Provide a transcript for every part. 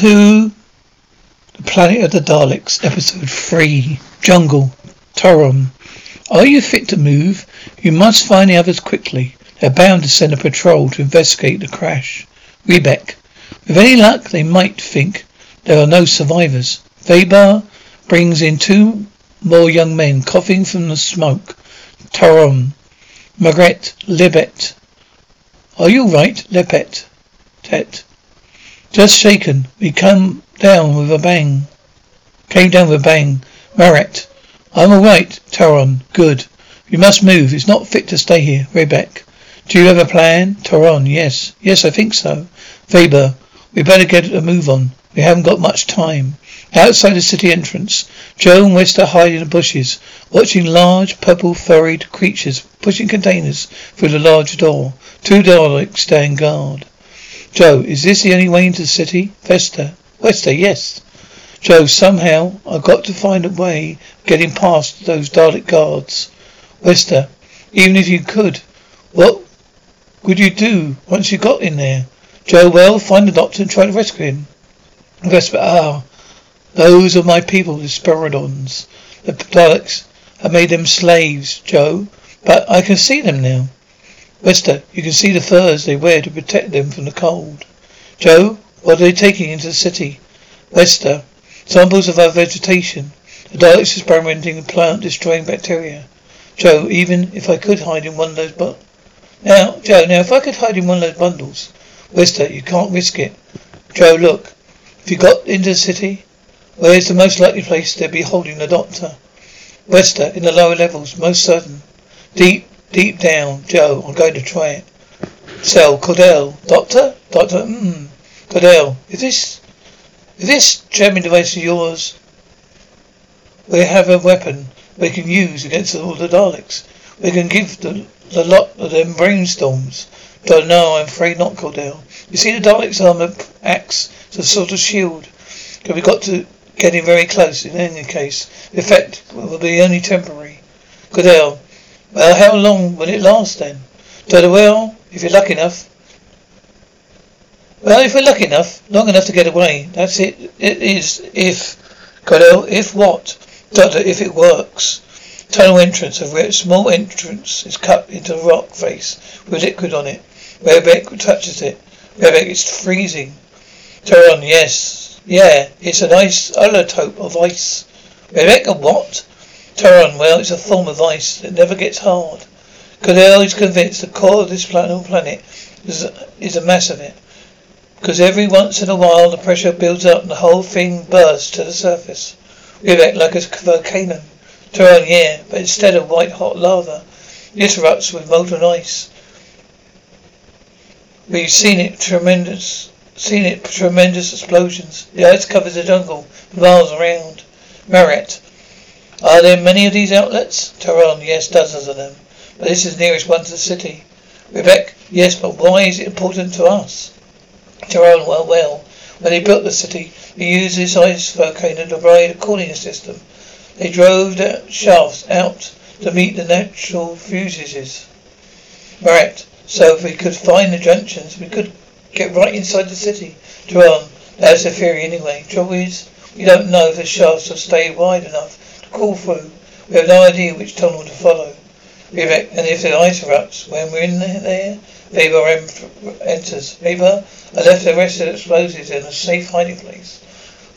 Who, The Planet of the Daleks, Episode 3, Jungle, Taron. Are you fit to move? You must find the others quickly. They're bound to send a patrol to investigate the crash. Rebec. With any luck, they might think there are no survivors. Vaber brings in two more young men, coughing from the smoke. Taron. Margaret. Libet. Are you right, Lepet? Tet. Just shaken. We come down with a bang. Came down with a bang. Marat. I'm alright, Taron. Good. We must move. It's not fit to stay here. Rebec. Do you have a plan? Taron. Yes. Yes, I think so. Vaber. We better get a move on. We haven't got much time. Outside the city entrance, Jo and Wester hide in the bushes, watching large, purple-furried creatures pushing containers through the large door. Two Daleks stand guard. Jo, is this the only way into the city? Vesta. Wester, yes. Jo, somehow I've got to find a way of getting past those Dalek guards. Wester, even if you could, what would you do once you got in there? Jo, well, find the doctor and try to rescue him. Vesper, ah, those are my people, the Spiridons. The Daleks have made them slaves, Jo, but I can see them now. Wester, you can see the furs they wear to protect them from the cold. Jo, what are they taking into the city? Wester, samples of our vegetation. The Daleks experimenting with plant destroying bacteria. Jo, even if I could hide in one of those but now, Jo, now if I could hide in one of those bundles. Wester, you can't risk it. Jo, look. If you got into the city, where's the most likely place they'd be holding the doctor? Wester, in the lower levels, most certain. Deep Deep down, Jo, I'm going to try it. Cell, Codal. Doctor? Doctor, hmm. Codal, is this, is this jamming device of yours? We have a weapon we can use against all the Daleks. We can give the, the lot of them brainstorms. Don't know, I'm afraid not, Codal. You see the Daleks' armor acts as a sort of shield. But we've got to get in very close in any case. The effect will be only temporary. Codal, well, how long will it last then? Doctor, well, if you're lucky enough. Well, if we're lucky enough, long enough to get away. That's it. It is if. Codal, if what? Doctor, if it works. Tunnel entrance, of where a small entrance is cut into a rock face with liquid on it. Rebec touches it. Rebec, it's freezing. Taron, yes. Yeah, it's an ice isotope of ice. Rebec, a what? Taron, well, it's a form of ice that never gets hard. Codal is convinced the core of this planet, is, is a mass of it. Because every once in a while the pressure builds up and the whole thing bursts to the surface. We act like a volcano. Taron, yeah, but instead of white hot lava, this erupts with molten ice. We've seen it tremendous, seen it tremendous explosions. The ice covers the jungle miles around. Marat, are there many of these outlets? Taron, yes, dozens of them. But this is the nearest one to the city. Rebec, yes, but why is it important to us? Taron, well, well. When they built the city, they used this ice volcano to provide a cooling system. They drove the shafts out to meet the natural fuses. Right. So if we could find the junctions, we could get right inside the city. Jerome, that's the theory anyway. Trouble is, we don't know if the shafts will stay wide enough crawl through. We have no idea which tunnel to follow. And if the ice erupts when we're in there, Vaber enters. Vaber, I left the rest of the explosives in a safe hiding place.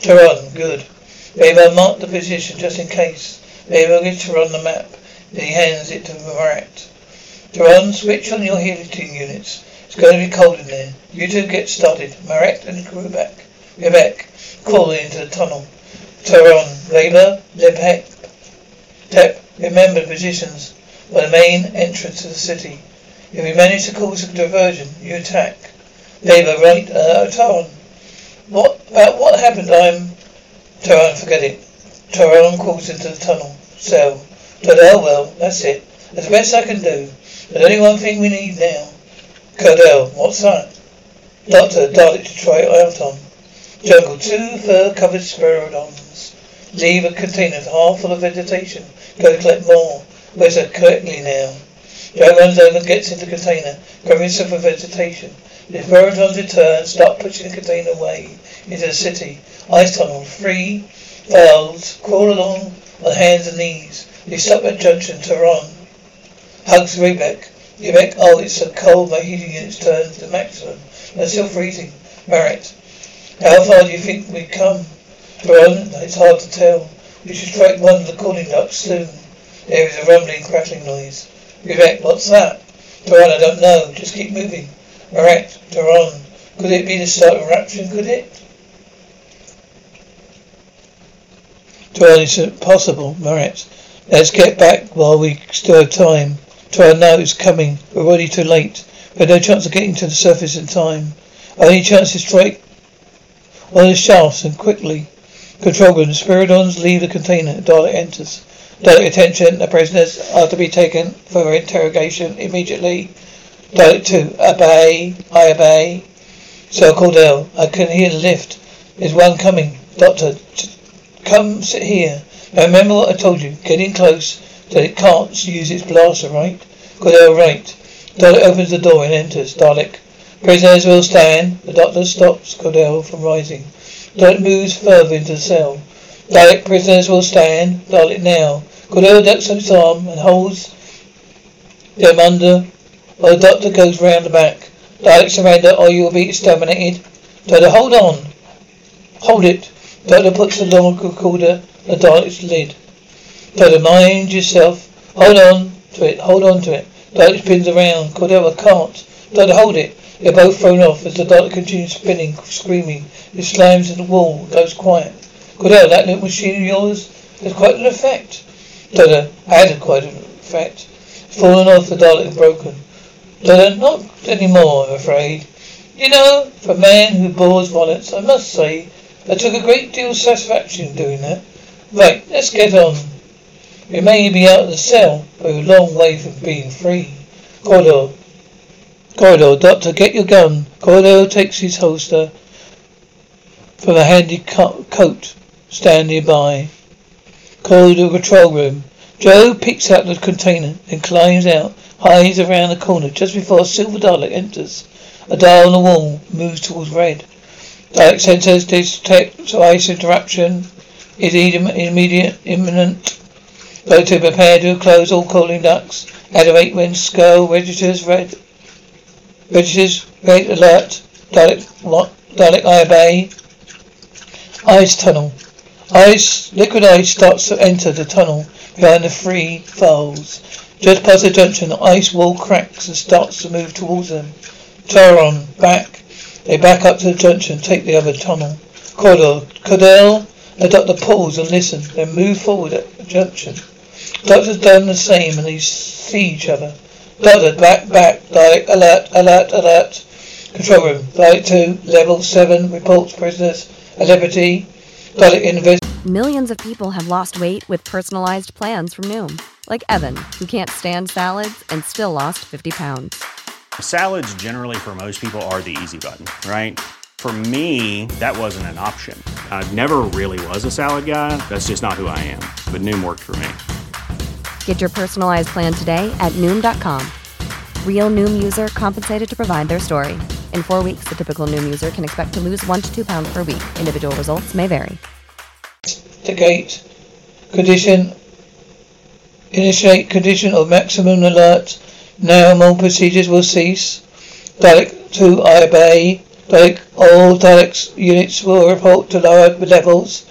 Taron, good. Vaber marked the position just in case. Vaber gives Taron the map. Then he hands it to Marat. Taron, switch on your heating units. It's going to be cold in there. You two get started. Marat and. We're back. Crawling into the tunnel. Taron, Vaber, Lepek, Tep, remember the positions by the main entrance to the city. If we manage to cause a diversion, you attack. Vaber, right, uh, Taron. What, about what happened? I'm, Taron, forget it. Taron calls into the tunnel. Cell. Tadel, well, that's it. That's the best I can do. There's only one thing we need now. Codal, what's that? Doctor, Dalek to try it out on. Jungle, two fur-covered spiridons. Leave a container half full of vegetation. Go collect more. Where's it correctly now? Jo runs over and gets into the container, covering himself with vegetation. The return, start pushing the container away into the city. Ice tunnel, three valves, crawl along on hands and knees. They stop at junction, Taron. Hugs Rebec. Rebec, oh, it's so cold, my heating unit's turned to maximum. I'm still freezing. Marat, how far do you think we've come? Taron, it's hard to tell. We should strike one of the cooling ducts soon. There is a rumbling, crackling noise. Rebec, what's that? Taron, I don't know. Just keep moving. Marat, Taron, could it be the start of eruption, could it? Taron, it's possible, Marat. Let's get back while we still have time. Taron, no, it's coming. We're already too late. We have no chance of getting to the surface in time. Our only chance is strike of the shafts and quickly. Control room. The Spiridons leave the container. Dalek enters. Dalek, attention. The prisoners are to be taken for interrogation immediately. Dalek 2. Obey. I obey. Sir Codal, I can hear the lift. There's one coming. Doctor, come sit here. Now remember what I told you. Get in close so it can't use its blaster, right? Codal, right. Dalek opens the door and enters. Dalek. Prisoners will stand. The doctor stops Codal from rising. Dalek moves further into the cell. Dalek, prisoners will stand. Dalek now. Codal ducks his arm and holds them under while the doctor goes round the back. Dalek, surrender or you will be exterminated. Doctor, hold on. Hold it. Doctor puts the long recorder the Dalek's lid. Doctor, mind yourself. Hold on to it. Hold on to it. Dalek spins around. Codal, I can't. Doctor, hold it. They're both thrown off as the Dalek continues spinning, screaming. It slams in the wall, goes quiet. Codal, that little machine of yours has quite an effect. Doctor, had quite an effect. fallen off the Dalek broken. Doctor, not anymore, I'm afraid. You know, for a man who bores violence, I must say, I took a great deal of satisfaction in doing that. Right, let's get on. We may be out of the cell, but we're a long way from being free. Corridor. Corridor, Doctor, get your gun. Corridor takes his holster from a handy co- coat stand nearby. Corridor control room. Jo picks out the container and climbs out, hides around the corner just before a silver Dalek enters. A dial on the wall moves towards red. Dalek sensors detect ice interruption is immediate, imminent. Go to prepare to close all cooling ducts. Activate when skull registers red. Registers red alert. Dalek? Dalek I obey. Ice tunnel. Ice, liquid ice starts to enter the tunnel behind the three falls. Just past the junction, the ice wall cracks and starts to move towards them. Taron, back. They back up to the junction, take the other tunnel. Corridor. Codal the doctor pause and listen, then move forward at the junction. Doctor's done the same and they see each other. Doctor, back, back, Dalek, alert, alert, alert. Control room, Dalek 2, level 7, reports prisoners at liberty. Dalek invest. Millions of people have lost weight with personalized plans from Noom, like Evan, who can't stand salads and still lost 50 pounds. Salads, generally, for most people, are the easy button, right? For me, that wasn't an option. I never really was a salad guy. That's just not who I am. But Noom worked for me. Get your personalized plan today at Noom.com. Real Noom user compensated to provide their story. In four weeks, the typical Noom user can expect to lose one to two pounds per week. Individual results may vary. Gate. Condition. Initiate condition of maximum alert. Now all procedures will cease. Dalek 2, I obey. Dalek, all Daleks units will report to lower levels.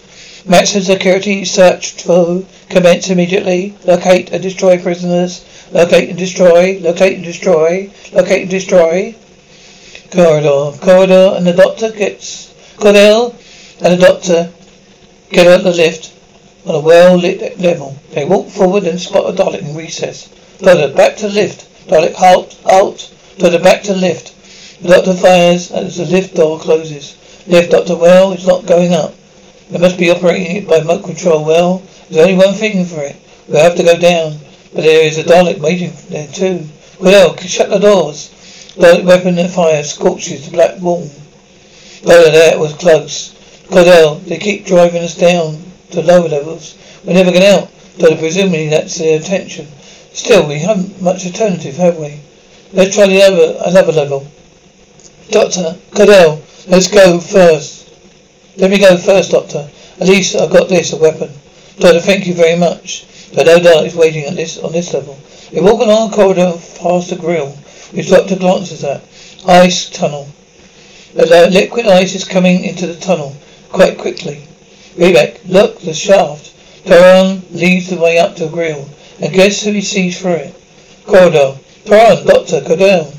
Maximum security search for commence immediately. Locate and destroy prisoners. Locate and destroy. Locate and destroy. Locate and destroy. Corridor. Corridor and the doctor gets Codal and the doctor get out the lift on a well lit level. They walk forward and spot a Dalek in recess. Doctor, back to lift. Dalek, halt, halt. Doctor, back to lift. The doctor fires as the lift door closes. Lift, Doctor, well, it's not going up. They must be operating it by remote control. Well, there's only one thing for it. We'll have to go down. But there is a Dalek waiting there too. Well, shut the doors. Dalek weapon and fire scorches the black wall. Well, that was close. Codal, they keep driving us down to lower levels. We're never getting out. Though presumably that's their intention. Still, we haven't much alternative, have we? Let's try the other another level. Doctor, Codal, let's go first. Let me go first, Doctor. At least I've got this, a weapon. Doctor, thank you very much. But no doubt is waiting at this on this level. We walk along a corridor past the grill, which Doctor glances at. Ice tunnel. Liquid ice is coming into the tunnel quite quickly. Rebec, look, the shaft. Perron leads the way up to the grill, and guess who he sees through it? Corridor. Perron, Doctor, Codal.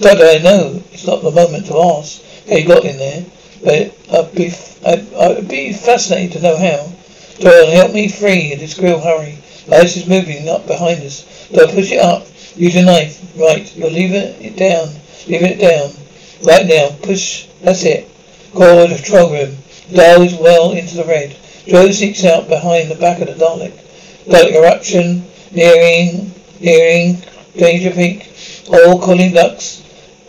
Doctor, I know it's not the moment to ask how you got in there, but I'd be, I'd, I'd be fascinated to know how. Doyle, help me free this grill, hurry. The ice is moving up behind us. Doyle, push it up. Use your knife. Right, you're leaving it down. Leaving it down. Right now, push. That's it. Corridor to control room. The dial is well into the red. Jo seeks out behind the back of the Dalek. Dalek eruption, nearing, nearing, danger peak. All cooling ducks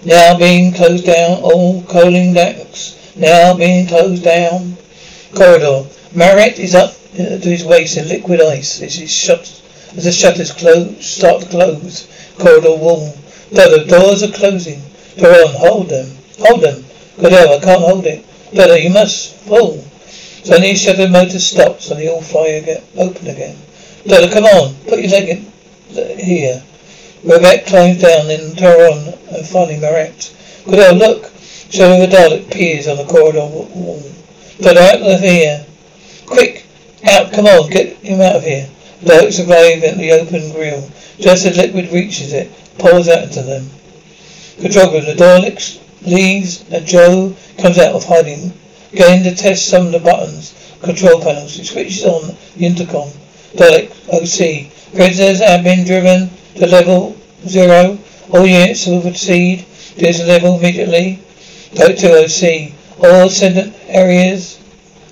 now being closed down. All cooling ducts now being closed down. Corridor. Marat is up to his waist in liquid ice as shut as the shutters close start to close. Corridor wall. The doors are closing. Perron, hold them. Hold them. Codal, I can't hold it. Dodo, you must pull. Suddenly shutter motor stops and they all fly again, open again. Dodo, come on. Put your leg in uh, here. Rebec climbs down, in Perron, and finally Marat. Codal, look. Showing the Dalek peers on the corridor wall. Dodo, out of here. Quick. Out, come on, get him out of here. Daleks arrive at the open grill. Just as liquid reaches it, pours out into them. Control the Daleks leaves and Jo comes out of hiding. Going to test some of the buttons, control panels. He switches on the intercom. Dalek OC. Prisoners have been driven to level zero. All units will proceed to this level immediately. 2 OC. All ascendant areas,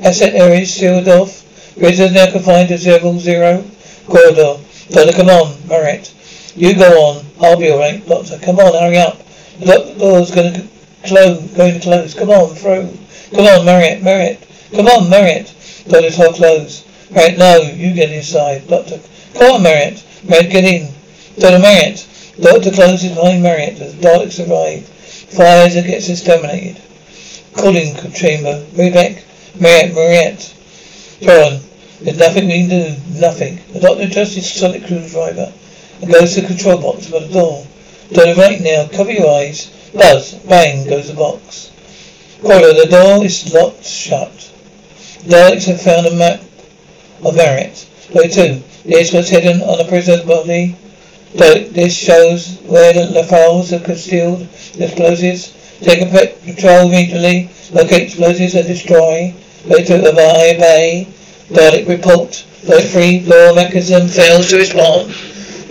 asset areas sealed off. Prisoners now confined to level zero. Corridor. Doctor, come on, Marat. You go on. I'll be alright, Doctor. Come on, hurry up. The door's gonna close, going to close. Come on, through. Come on, Marat, Marat. Come on, Marat. Doctor, door close. Marat, no, you get inside. Doctor, come on, Marat. Marat, get in. Doctor Marat. Doctor closes behind Marat as Daleks arrive. Fires gets exterminated. Cooling chamber. Rebec, Marat, Marat. John, there's nothing we can do. Nothing. The doctor adjusts sonic screwdriver and goes to the control box by the door. Doctor, right now, cover your eyes. Buzz. Bang goes the box. Corridor, the door is locked shut. The Daleks have found a map of Marat. Look two. This was hidden on a prisoner's body. But this shows where the files are concealed. The explosives. Take a patrol immediately. Locate explosives and destroy. Look two of I obey. Dalek report. Look three. Door mechanism fails to respond.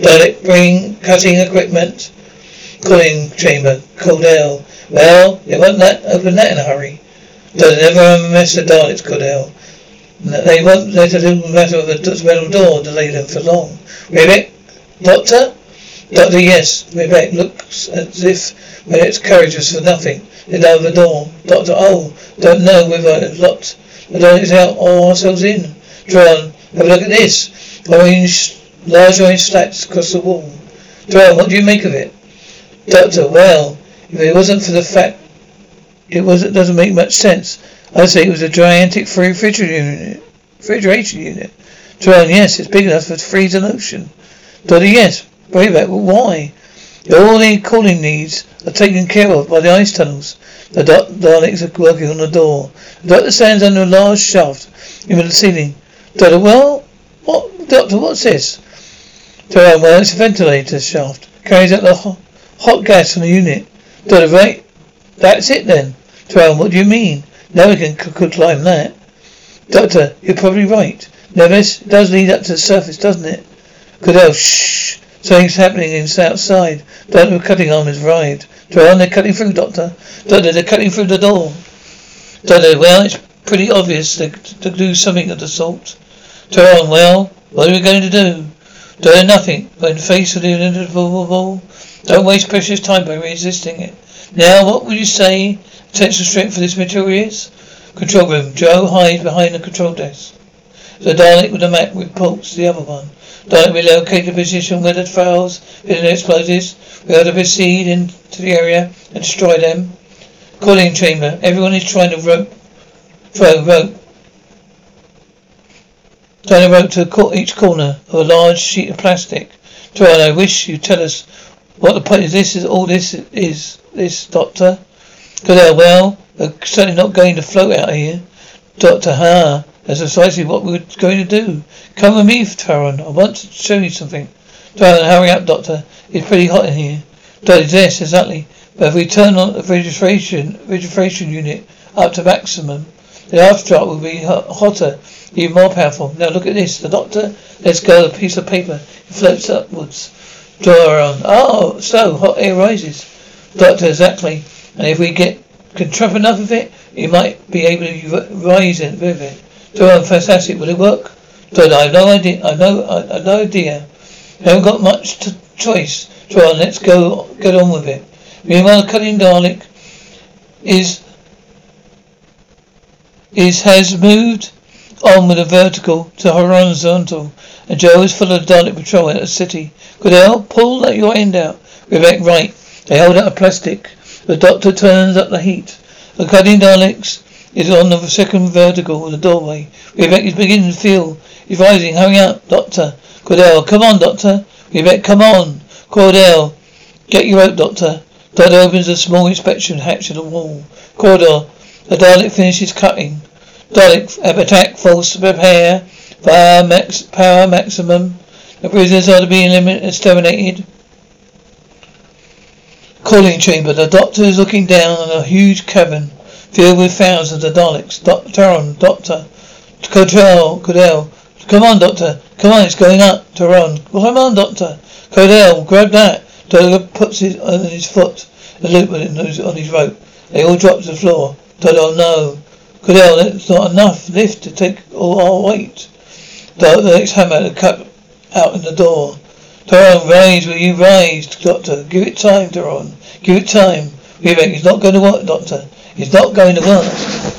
Dalek bring cutting equipment. Cooling chamber. Codal. Well, they won't let open that in a hurry. Does never mess the Daleks, Codal. They won't let a little matter of the metal door delay them for long. Rebec? Doctor? Doctor, yes. Rebec looks as if Marat's courage was for nothing. They lower the door. Doctor, oh, don't know whether it's locked. The door is out or ourselves in. Dron, have a look at this. Orange large orange slats across the wall. Taron, what do you make of it? Doctor, well, if it wasn't for the fact it was it doesn't make much sense. I'd say it was a gigantic refrigeration unit. Refrigeration unit. Taron, yes, it's big enough to freeze an ocean. Doctor, yes. Brayback, but why? All the cooling needs are taken care of by the ice tunnels. The Daleks are working on the door. The doctor stands under a large shaft in the ceiling. Doctor, well, what, doctor, what's this? Taron, well, it's a ventilator shaft. Carries out the ho- hot gas from the unit. Doctor, right? That's it then. Taron, what do you mean? One can, could climb that. Doctor, you're probably right. It does lead up to the surface, doesn't it? Codal, shh. Something's happening outside. Doctor, cutting arm has arrived. Taron, they're cutting through, Doctor. Doctor, they're cutting through the door. Doctor, well, it's pretty obvious to, to do something of the sort. Taron, well, what are we going to do? Do nothing, face the inevitable, don't waste precious time by resisting it. Now, what would you say potential strength for this material is? Control room. Jo hides behind the control desk. The Dalek with the map reports the other one. Dalek relocate the position where the in the explosives. We are to proceed into the area and destroy them. Calling chamber. Everyone is trying to rope, throw rope. To rope to each corner of a large sheet of plastic. Taron, I wish you'd tell us what the point of this is. All this is this, Doctor. Codal, oh well, we're certainly not going to float out here. Doctor, ha, that's precisely what we're going to do. Come with me, Taron. I want to show you something. Taron, hurry up, Doctor. It's pretty hot in here. Doctor, yes, exactly. But if we turn on the registration registration unit up to maximum, the aftershock will be hotter, even more powerful. Now look at this. The doctor lets go of a piece of paper. It floats upwards. Taron. Oh, so hot air rises. Doctor, exactly. And if we get can trap enough of it, you might be able to rise with it. Taron, fantastic. Will it work? Doctor, I have no idea. I know. I have no idea. Haven't got much to choice. Taron, let's go get on with it. Meanwhile, cutting Dalek is is has moved on with a vertical to horizontal, and Jo is full of Dalek patrol in the city. Codal, pull that your end out. Rebecca, right. They hold out a plastic. The doctor turns up the heat. The cutting Daleks is on the second vertical of the doorway. Rebecca is beginning to feel. He's rising. Hurry up, doctor. Codal, come on, doctor. Rebecca, come on. Codal, get your rope, doctor. Doctor opens a small inspection hatch in the wall. Corridor. The Dalek finishes cutting. Dalek attack, false prepare. Fire max, power maximum. The prisoners are to be exterminated. Calling chamber. The doctor is looking down on a huge cavern filled with thousands of Daleks. Doctor, Taron, Doctor, Codal, Codal. Come on, Doctor. Come on, it's going up. Taron. Come on, Doctor. Codal, grab that. Doctor puts it on his foot, the loop on his, his rope. They all drop to the floor. Codal, no. Codal, that's not enough lift to take all our weight. The next hammer cut out in the door. Taron, rise, will you rise, Doctor? Give it time, Taron. Give it time. We think it's not going to work, Doctor. It's not going to work.